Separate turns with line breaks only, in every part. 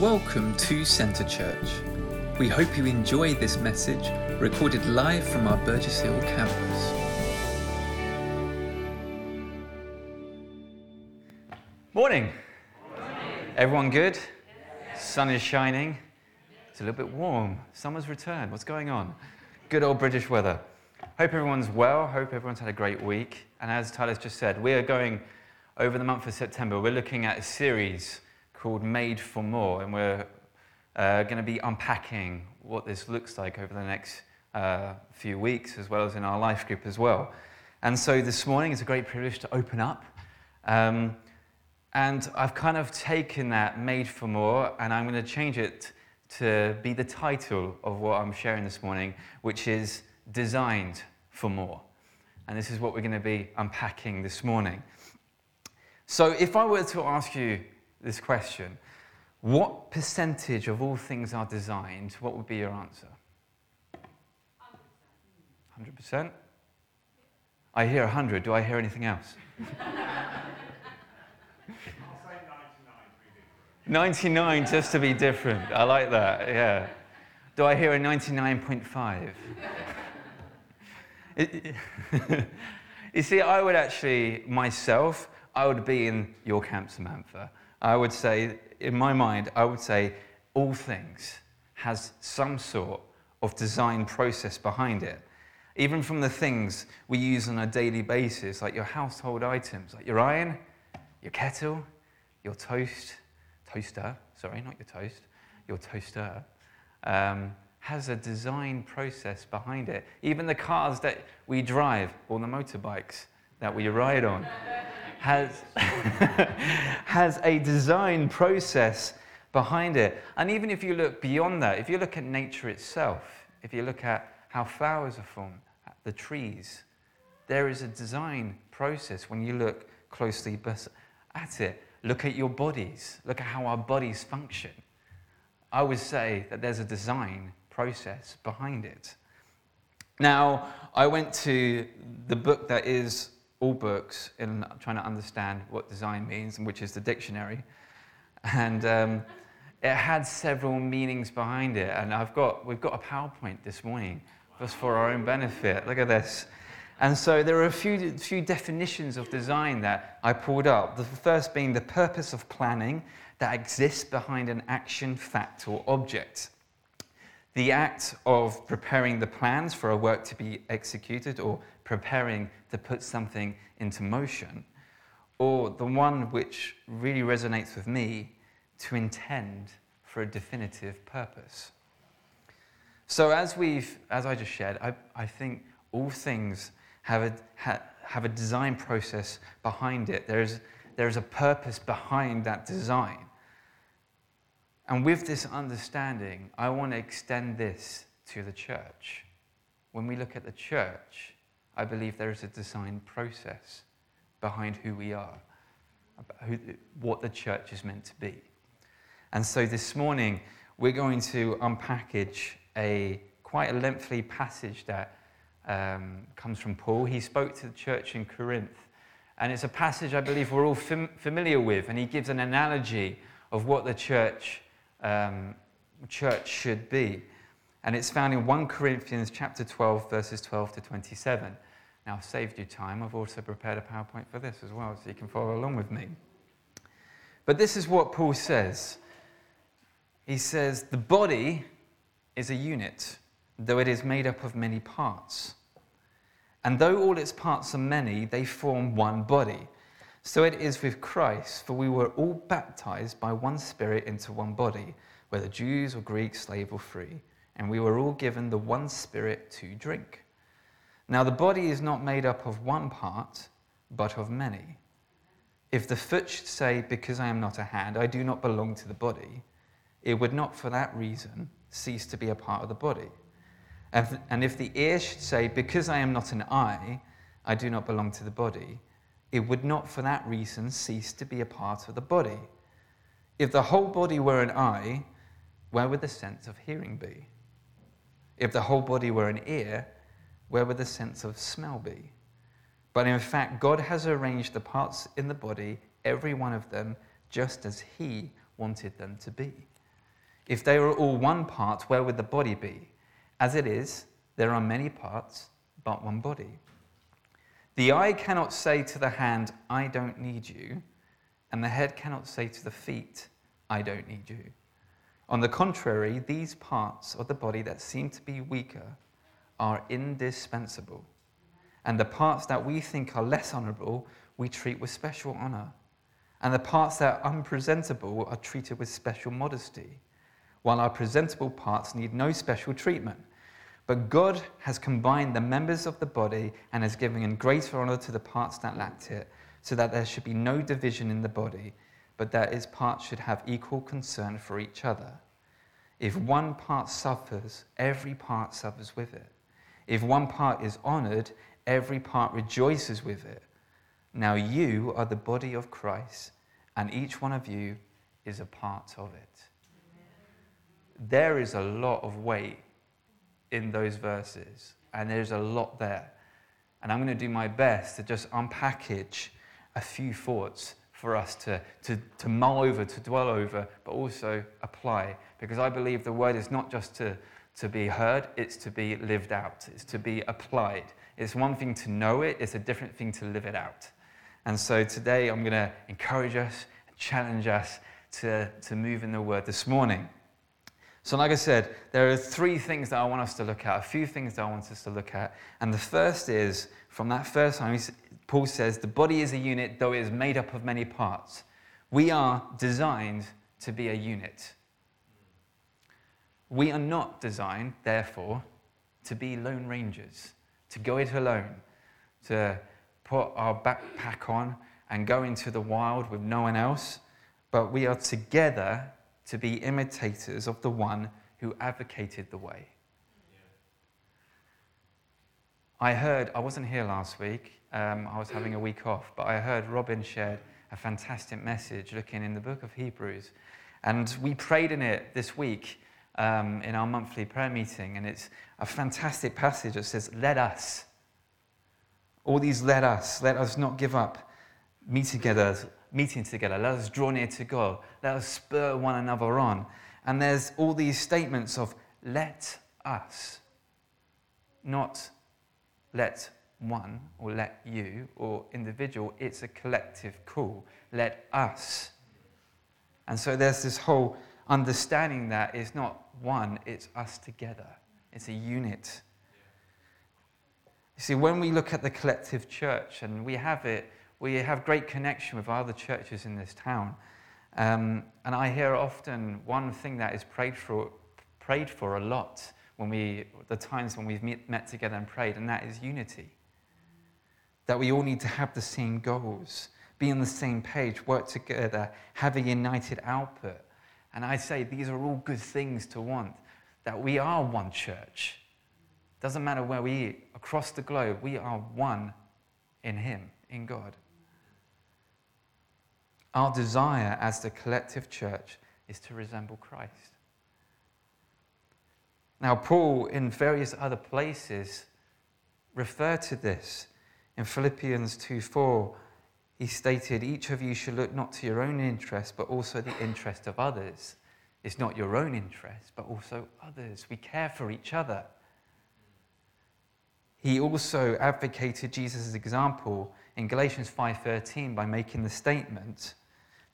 Welcome to Centre Church. We hope you enjoy this message recorded live from our Burgess Hill campus.
Morning. Everyone good? Sun is shining. It's a little bit warm. Summer's returned. What's going on? Good old British weather. Hope everyone's well. Hope everyone's had a great week. And as Tyler's just said, we are going over the month of September. We're looking at a series called Made for More, and we're uh, going to be unpacking what this looks like over the next uh, few weeks, as well as in our life group as well. And so this morning is a great privilege to open up. Um, and I've kind of taken that Made for More, and I'm going to change it to be the title of what I'm sharing this morning, which is Designed for More. And this is what we're going to be unpacking this morning. So, if I were to ask you this question What percentage of all things are designed? What would be your answer? 100%? I hear 100. Do I hear anything else? 99 just to be different. I like that, yeah. Do I hear a 99.5? you see, I would actually, myself, I would be in your camp, Samantha. I would say, in my mind, I would say all things has some sort of design process behind it. Even from the things we use on a daily basis, like your household items, like your iron, your kettle, your toast, toaster, sorry, not your toast, your toaster, um, has a design process behind it. Even the cars that we drive, or the motorbikes that we ride on, has, has a design process behind it. And even if you look beyond that, if you look at nature itself, if you look at how flowers are formed, the trees, there is a design process when you look closely at it. Look at your bodies, look at how our bodies function. I would say that there's a design process behind it. Now, I went to the book that is all books in trying to understand what design means, which is the dictionary. And um, it had several meanings behind it. And I've got, we've got a PowerPoint this morning just for our own benefit. Look at this. And so there are a few, few definitions of design that I pulled up. The first being the purpose of planning that exists behind an action, fact, or object. The act of preparing the plans for a work to be executed or preparing to put something into motion, or the one which really resonates with me to intend for a definitive purpose. So, as, we've, as I just shared, I, I think all things have a, ha, have a design process behind it. There's, there's a purpose behind that design. And with this understanding, I want to extend this to the church. When we look at the church, I believe there is a design process behind who we are, who, what the church is meant to be. And so this morning, we're going to unpackage a quite a lengthy passage that um, comes from Paul. He spoke to the church in Corinth. And it's a passage I believe we're all fam- familiar with. And he gives an analogy of what the church, um, church should be. And it's found in 1 Corinthians chapter 12, verses 12 to 27. Now, I've saved you time. I've also prepared a PowerPoint for this as well, so you can follow along with me. But this is what Paul says. He says, The body is a unit, though it is made up of many parts. And though all its parts are many, they form one body. So it is with Christ, for we were all baptized by one Spirit into one body, whether Jews or Greeks, slave or free, and we were all given the one Spirit to drink. Now, the body is not made up of one part, but of many. If the foot should say, Because I am not a hand, I do not belong to the body, it would not for that reason cease to be a part of the body. And if the ear should say, Because I am not an eye, I do not belong to the body, it would not for that reason cease to be a part of the body. If the whole body were an eye, where would the sense of hearing be? If the whole body were an ear, where would the sense of smell be? But in fact, God has arranged the parts in the body, every one of them, just as He wanted them to be. If they were all one part, where would the body be? As it is, there are many parts, but one body. The eye cannot say to the hand, I don't need you, and the head cannot say to the feet, I don't need you. On the contrary, these parts of the body that seem to be weaker are indispensable. And the parts that we think are less honorable, we treat with special honor. And the parts that are unpresentable are treated with special modesty while our presentable parts need no special treatment. But God has combined the members of the body and has given greater honor to the parts that lacked it, so that there should be no division in the body, but that its parts should have equal concern for each other. If one part suffers, every part suffers with it. If one part is honored, every part rejoices with it. Now you are the body of Christ, and each one of you is a part of it there is a lot of weight in those verses, and there's a lot there. And I'm going to do my best to just unpackage a few thoughts for us to, to, to mull over, to dwell over, but also apply. Because I believe the word is not just to, to be heard, it's to be lived out, it's to be applied. It's one thing to know it, it's a different thing to live it out. And so today I'm going to encourage us challenge us to, to move in the word this morning. So, like I said, there are three things that I want us to look at, a few things that I want us to look at. And the first is from that first time, Paul says, the body is a unit, though it is made up of many parts. We are designed to be a unit. We are not designed, therefore, to be lone rangers, to go it alone, to put our backpack on and go into the wild with no one else, but we are together to be imitators of the one who advocated the way. I heard, I wasn't here last week, um, I was having a week off, but I heard Robin shared a fantastic message looking in the book of Hebrews. And we prayed in it this week um, in our monthly prayer meeting, and it's a fantastic passage that says, Let us. All these let us, let us not give up, meet together, meeting together. Let us draw near to God. Let us spur one another on. And there's all these statements of let us, not let one or let you or individual. It's a collective call. Let us. And so there's this whole understanding that it's not one, it's us together. It's a unit. You see, when we look at the collective church, and we have it we have great connection with other churches in this town. Um, and I hear often one thing that is prayed for, prayed for a lot when we, the times when we've met, met together and prayed, and that is unity. That we all need to have the same goals, be on the same page, work together, have a united output. And I say these are all good things to want, that we are one church. Doesn't matter where we are, across the globe, we are one in Him, in God. Our desire as the collective church is to resemble Christ. Now, Paul, in various other places, referred to this. In Philippians 2 4, he stated, Each of you should look not to your own interest, but also the interest of others. It's not your own interest, but also others. We care for each other. He also advocated Jesus' example in Galatians 5:13 by making the statement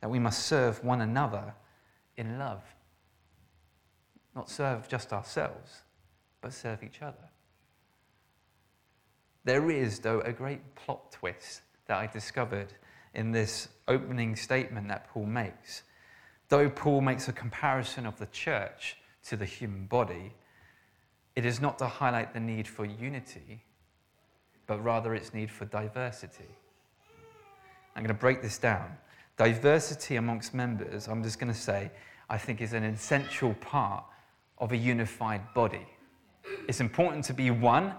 that we must serve one another in love. Not serve just ourselves, but serve each other. There is, though, a great plot twist that I discovered in this opening statement that Paul makes. Though Paul makes a comparison of the church to the human body, it is not to highlight the need for unity, but rather its need for diversity. I'm going to break this down. Diversity amongst members, I'm just going to say, I think is an essential part of a unified body. It's important to be one,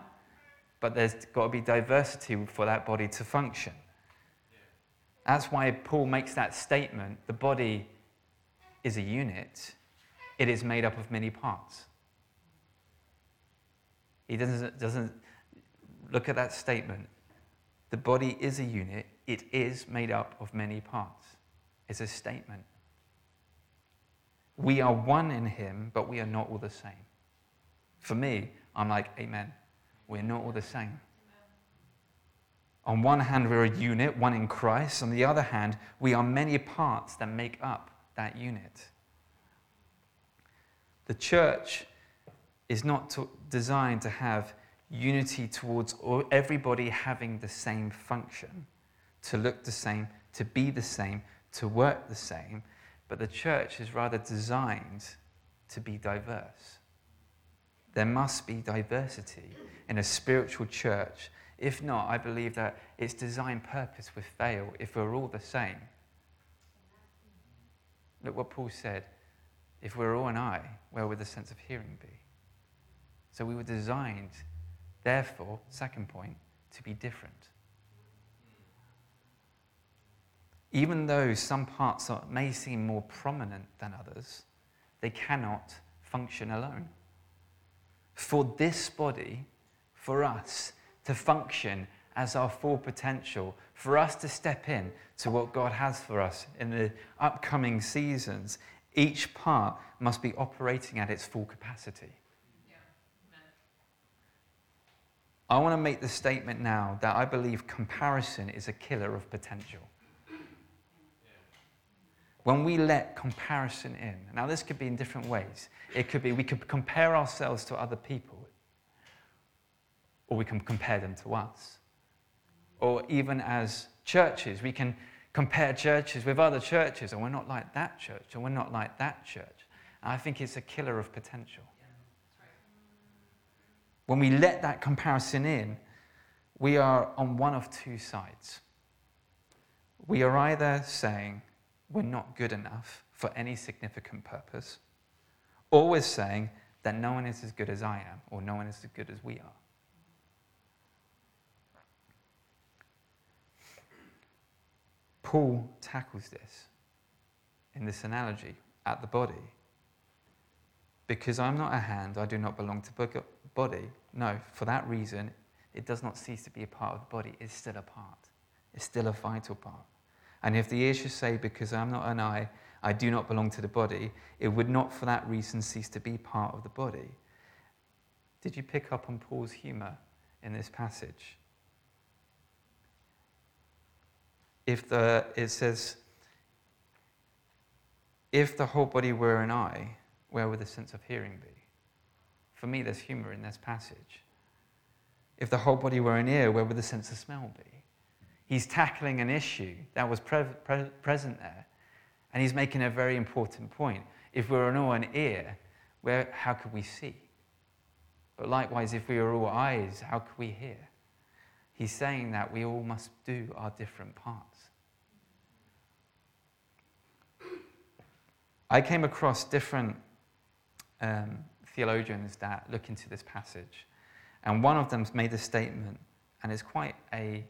but there's got to be diversity for that body to function. That's why Paul makes that statement the body is a unit, it is made up of many parts. He doesn't, doesn't look at that statement. The body is a unit, it is made up of many parts. It's a statement. We are one in Him, but we are not all the same. For me, I'm like, Amen. We're not all the same. On one hand, we're a unit, one in Christ. On the other hand, we are many parts that make up that unit. The church is not to, designed to have unity towards everybody having the same function, to look the same, to be the same, to work the same, but the church is rather designed to be diverse. There must be diversity in a spiritual church. If not, I believe that its design purpose would fail if we're all the same. Look what Paul said. If we're all an eye, where would the sense of hearing be? So we were designed, therefore, second point, to be different. Even though some parts are, may seem more prominent than others, they cannot function alone. For this body, for us to function as our full potential, for us to step in to what God has for us in the upcoming seasons, each part must be operating at its full capacity. I want to make the statement now that I believe comparison is a killer of potential. When we let comparison in, now this could be in different ways. It could be we could compare ourselves to other people, or we can compare them to us. Or even as churches, we can compare churches with other churches, and we're not like that church, and we're not like that church. And I think it's a killer of potential. When we let that comparison in, we are on one of two sides. We are either saying we're not good enough for any significant purpose, or we're saying that no one is as good as I am, or no one is as good as we are. Paul tackles this in this analogy at the body. Because I'm not a hand, I do not belong to the body. No, for that reason, it does not cease to be a part of the body. It's still a part, it's still a vital part. And if the ear should say, Because I'm not an eye, I do not belong to the body, it would not for that reason cease to be part of the body. Did you pick up on Paul's humor in this passage? If the, it says, if the whole body were an eye, where would the sense of hearing be? For me, there's humor in this passage. If the whole body were an ear, where would the sense of smell be? He's tackling an issue that was pre- pre- present there, and he's making a very important point. If we were all an ear, where, how could we see? But likewise, if we were all eyes, how could we hear? He's saying that we all must do our different parts. I came across different um, theologians that look into this passage, and one of them made a statement, and it's quite a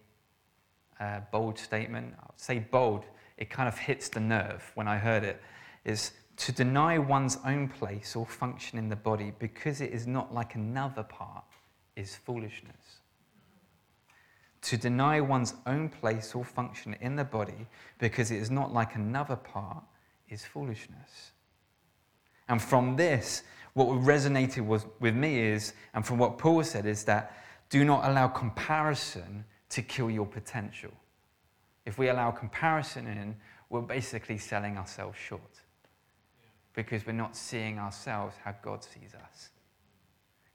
uh, bold statement. I'll say bold, it kind of hits the nerve when I heard it, is to deny one's own place or function in the body because it is not like another part is foolishness to deny one's own place or function in the body because it is not like another part is foolishness. And from this, what resonated was, with me is, and from what Paul said, is that do not allow comparison to kill your potential. If we allow comparison in, we're basically selling ourselves short because we're not seeing ourselves how God sees us.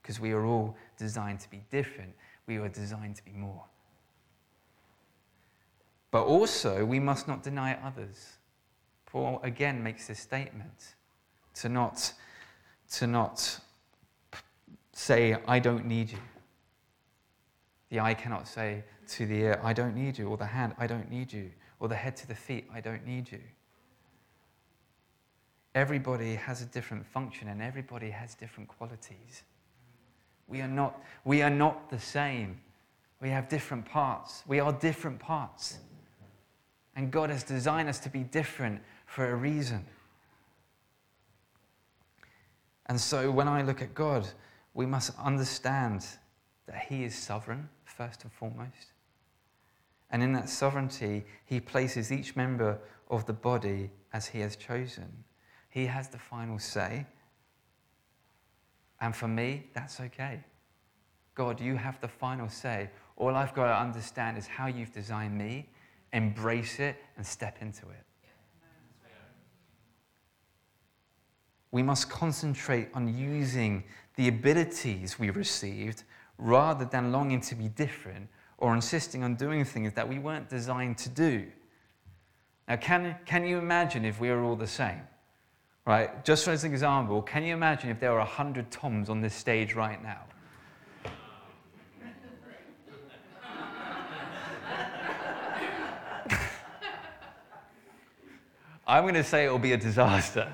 Because we are all designed to be different, we are designed to be more. But also, we must not deny others. Paul again makes this statement to not, to not say, I don't need you. The eye cannot say to the ear, I don't need you, or the hand, I don't need you, or the head to the feet, I don't need you. Everybody has a different function and everybody has different qualities. We are not, we are not the same. We have different parts. We are different parts. And God has designed us to be different for a reason. And so when I look at God, we must understand that He is sovereign, first and foremost. And in that sovereignty, He places each member of the body as He has chosen. He has the final say. And for me, that's okay. God, you have the final say. All I've got to understand is how you've designed me, embrace it, and step into it. We must concentrate on using the abilities we received rather than longing to be different or insisting on doing things that we weren't designed to do. Now, can, can you imagine if we were all the same? Right? Just as an example, can you imagine if there were 100 Toms on this stage right now? I'm going to say it will be a disaster.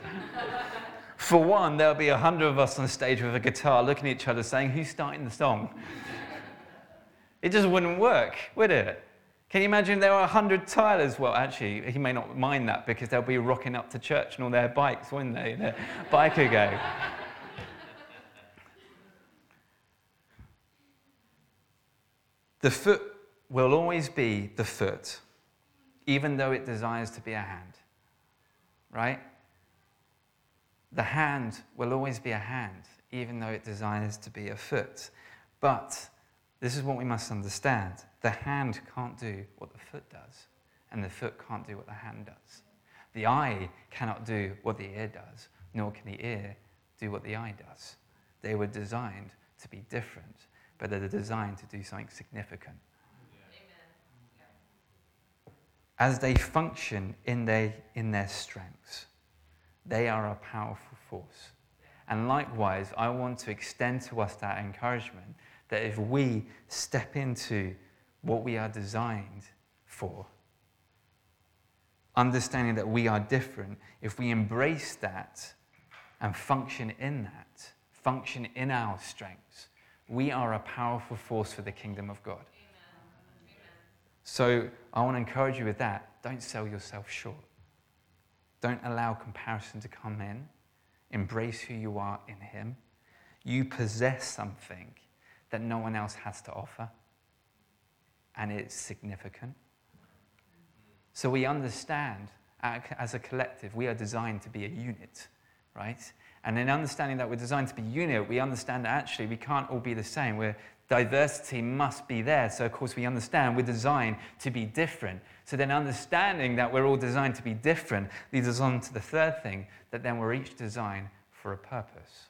For one, there'll be a hundred of us on stage with a guitar looking at each other saying, Who's starting the song? it just wouldn't work, would it? Can you imagine there are a hundred Tylers? Well, actually, he may not mind that because they'll be rocking up to church and all their bikes, wouldn't they? Their biker go. the foot will always be the foot, even though it desires to be a hand. Right? The hand will always be a hand, even though it desires to be a foot. But this is what we must understand the hand can't do what the foot does, and the foot can't do what the hand does. The eye cannot do what the ear does, nor can the ear do what the eye does. They were designed to be different, but they're designed to do something significant. As they function in their, in their strengths, they are a powerful force. And likewise, I want to extend to us that encouragement that if we step into what we are designed for, understanding that we are different, if we embrace that and function in that, function in our strengths, we are a powerful force for the kingdom of God. So I want to encourage you with that. Don't sell yourself short. Don't allow comparison to come in. Embrace who you are in Him. You possess something that no one else has to offer, and it's significant. So we understand as a collective, we are designed to be a unit, right? And in understanding that we're designed to be unit, we understand that actually we can't all be the same. We're, diversity must be there. So, of course, we understand we're designed to be different. So, then understanding that we're all designed to be different leads us on to the third thing that then we're each designed for a purpose.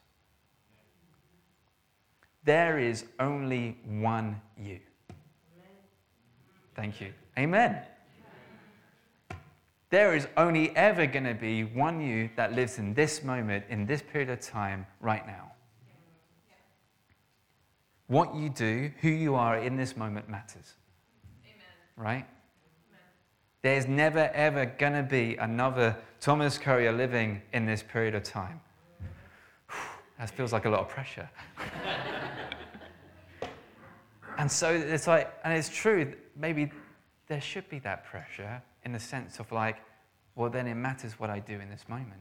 There is only one you. Thank you. Amen. There is only ever going to be one you that lives in this moment, in this period of time, right now. What you do, who you are in this moment matters. Amen. Right? Amen. There's never, ever going to be another Thomas Currier living in this period of time. that feels like a lot of pressure. and so it's like, and it's true, maybe there should be that pressure in the sense of like, well, then it matters what I do in this moment.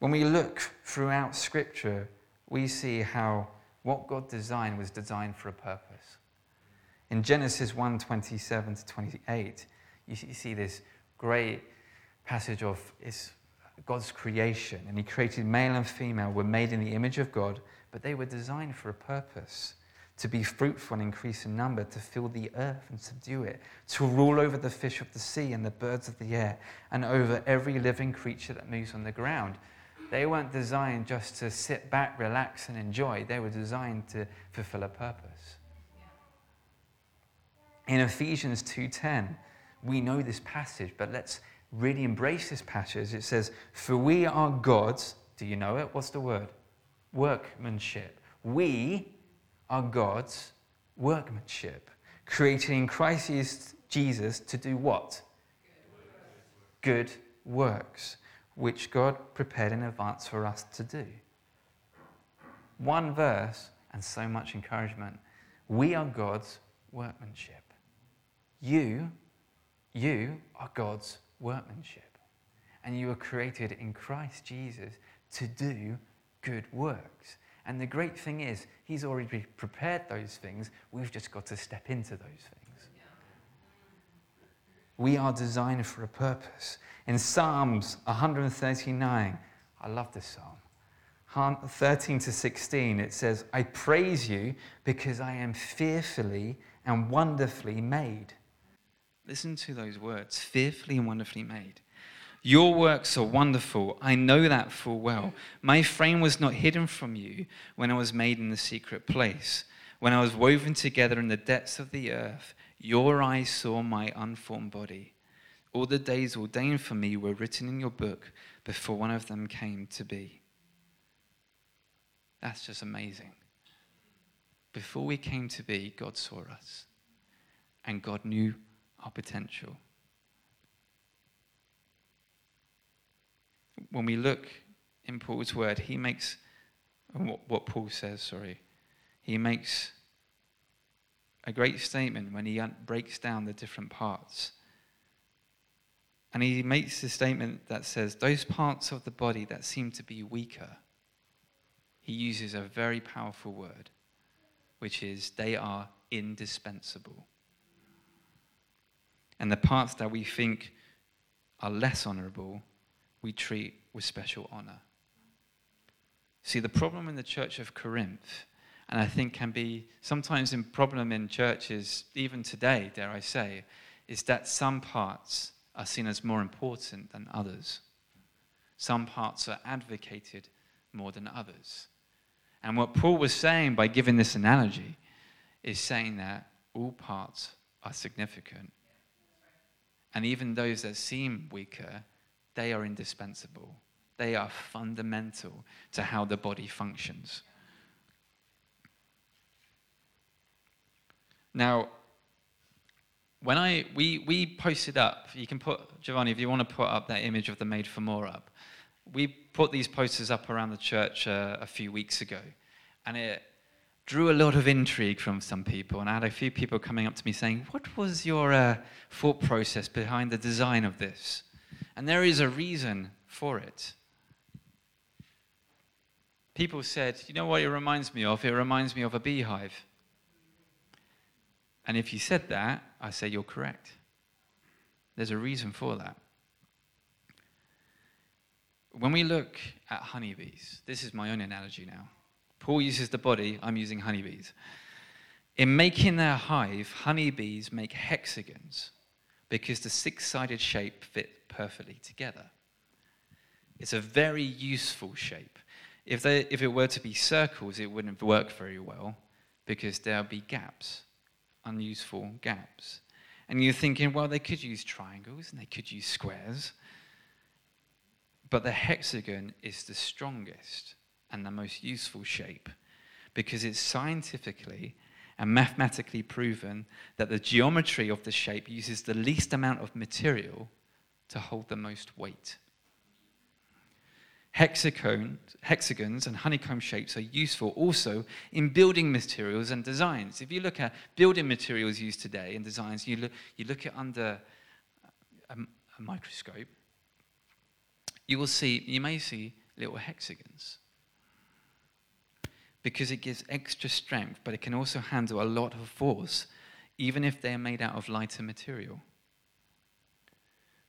When we look throughout Scripture, we see how what God designed was designed for a purpose. In Genesis 1 27 to 28, you see this great passage of God's creation, and He created male and female, were made in the image of God, but they were designed for a purpose to be fruitful and increase in number, to fill the earth and subdue it, to rule over the fish of the sea and the birds of the air, and over every living creature that moves on the ground. They weren't designed just to sit back, relax, and enjoy. They were designed to fulfill a purpose. In Ephesians 2:10, we know this passage, but let's really embrace this passage. It says, "For we are God's." Do you know it? What's the word? Workmanship. We are God's workmanship, created in Christ Jesus to do what? Good works which God prepared in advance for us to do. One verse and so much encouragement. We are God's workmanship. You, you are God's workmanship. And you were created in Christ Jesus to do good works. And the great thing is, He's already prepared those things. We've just got to step into those things. We are designed for a purpose. In Psalms 139, I love this psalm. 13 to 16, it says, I praise you because I am fearfully and wonderfully made. Listen to those words fearfully and wonderfully made. Your works are wonderful. I know that full well. My frame was not hidden from you when I was made in the secret place. When I was woven together in the depths of the earth, your eyes saw my unformed body. All the days ordained for me were written in your book before one of them came to be. That's just amazing. Before we came to be, God saw us, and God knew our potential. When we look in Paul's word, he makes what Paul says, sorry, he makes a great statement when he breaks down the different parts. And he makes a statement that says, Those parts of the body that seem to be weaker, he uses a very powerful word, which is they are indispensable. And the parts that we think are less honorable, we treat with special honor. See, the problem in the church of Corinth and I think can be sometimes a problem in churches, even today, dare I say, is that some parts are seen as more important than others. Some parts are advocated more than others. And what Paul was saying by giving this analogy is saying that all parts are significant. And even those that seem weaker, they are indispensable. They are fundamental to how the body functions. Now, when I we we posted up, you can put Giovanni if you want to put up that image of the Made for More up. We put these posters up around the church uh, a few weeks ago, and it drew a lot of intrigue from some people. And I had a few people coming up to me saying, "What was your uh, thought process behind the design of this?" And there is a reason for it. People said, "You know what it reminds me of? It reminds me of a beehive." And if you said that, I say you're correct. There's a reason for that. When we look at honeybees, this is my own analogy now. Paul uses the body, I'm using honeybees. In making their hive, honeybees make hexagons because the six sided shape fit perfectly together. It's a very useful shape. If, they, if it were to be circles, it wouldn't work very well because there would be gaps unuseful gaps. And you're thinking, well, they could use triangles and they could use squares. But the hexagon is the strongest and the most useful shape because it's scientifically and mathematically proven that the geometry of the shape uses the least amount of material to hold the most weight. Hexagons, hexagons and honeycomb shapes are useful also in building materials and designs. If you look at building materials used today and designs, you look, you look at under a, a microscope, you will see, you may see little hexagons because it gives extra strength, but it can also handle a lot of force, even if they're made out of lighter material.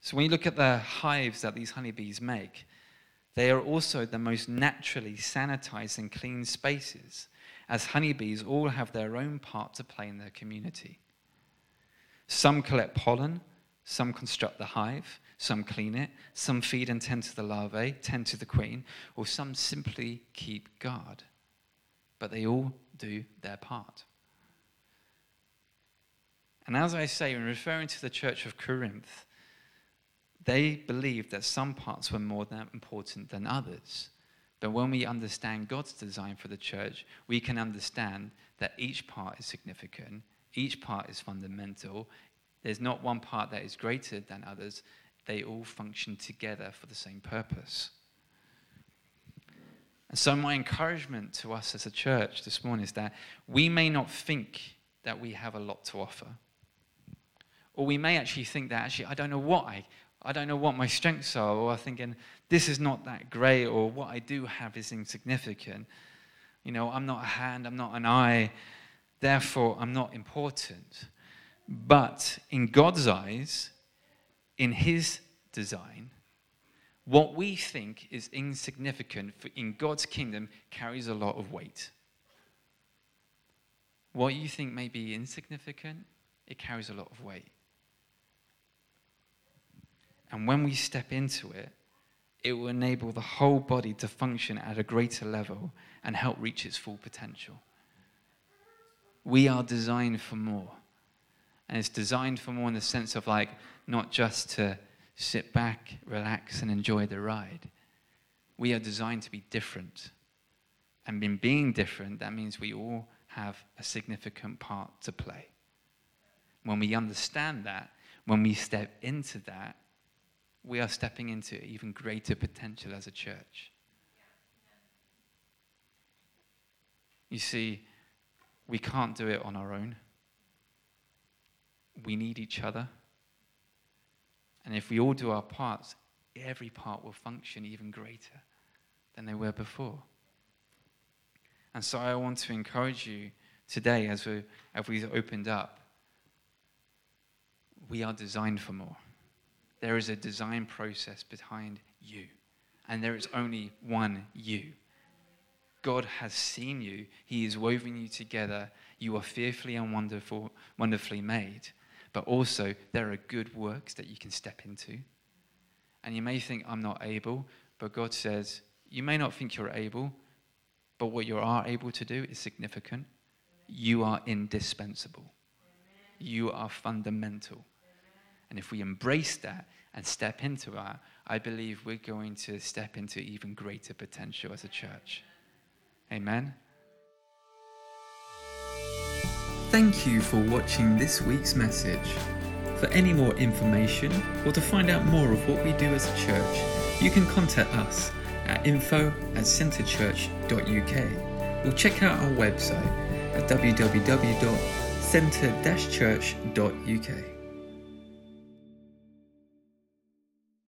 So when you look at the hives that these honeybees make, they are also the most naturally sanitized and clean spaces, as honeybees all have their own part to play in their community. Some collect pollen, some construct the hive, some clean it, some feed and tend to the larvae, tend to the queen, or some simply keep guard. But they all do their part. And as I say, when referring to the church of Corinth, they believed that some parts were more important than others. But when we understand God's design for the church, we can understand that each part is significant, each part is fundamental. There's not one part that is greater than others, they all function together for the same purpose. And so, my encouragement to us as a church this morning is that we may not think that we have a lot to offer. Or we may actually think that actually, I don't know what I, I don't know what my strengths are, or I'm thinking, this is not that great, or what I do have is insignificant. You know, I'm not a hand, I'm not an eye, therefore I'm not important. But in God's eyes, in His design, what we think is insignificant in God's kingdom carries a lot of weight. What you think may be insignificant, it carries a lot of weight. And when we step into it, it will enable the whole body to function at a greater level and help reach its full potential. We are designed for more. And it's designed for more in the sense of like not just to sit back, relax, and enjoy the ride. We are designed to be different. And in being different, that means we all have a significant part to play. When we understand that, when we step into that, we are stepping into even greater potential as a church. You see, we can't do it on our own. We need each other. And if we all do our parts, every part will function even greater than they were before. And so I want to encourage you today as, we, as we've opened up, we are designed for more. There is a design process behind you, and there is only one you. God has seen you, He has woven you together. You are fearfully and wonderful, wonderfully made. But also, there are good works that you can step into. And you may think, I'm not able, but God says, You may not think you're able, but what you are able to do is significant. You are indispensable, you are fundamental. And if we embrace that and step into that, I believe we're going to step into even greater potential as a church. Amen. Thank you for watching this week's message. For any more information or to find out more of what we do as a church, you can contact us at info at centrechurch.uk or check out our website at www.centre-church.uk.